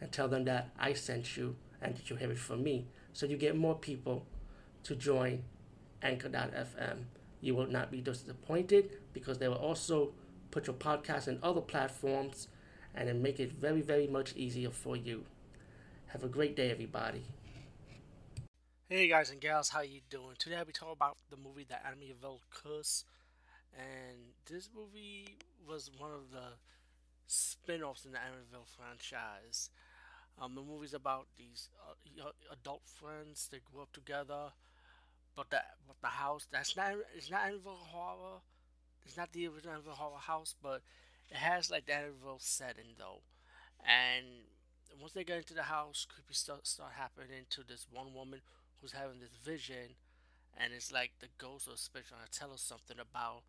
and tell them that I sent you and that you have it from me. So you get more people to join Anchor.fm. You will not be disappointed because they will also put your podcast in other platforms and then make it very, very much easier for you. Have a great day, everybody. Hey guys and gals, how you doing? Today I'll be talking about the movie The Amityville Curse, and this movie was one of the spin-offs in the Amityville franchise. Um, the movie's about these uh, adult friends. They grew up together, but the but the house that's not it's not Amityville horror. It's not the original Amityville horror house, but it has like the Amityville setting though. And once they get into the house, creepy stuff start happening to this one woman who's having this vision, and it's like the ghost or spirit trying to tell us something about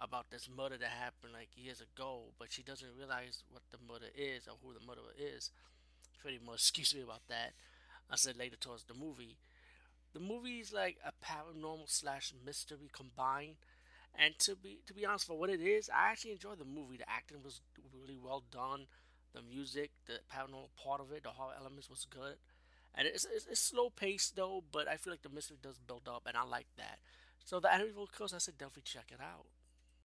about this murder that happened like years ago, but she doesn't realize what the murder is or who the murderer is. Pretty much, excuse me about that. I said later towards the movie. The movie is like a paranormal slash mystery combined, and to be to be honest, for what it is, I actually enjoyed the movie. The acting was really well done. The music, the paranormal part of it, the horror elements was good. And it's, it's, it's slow paced though, but I feel like the mystery does build up, and I like that. So the Amityville Curse, I said definitely check it out.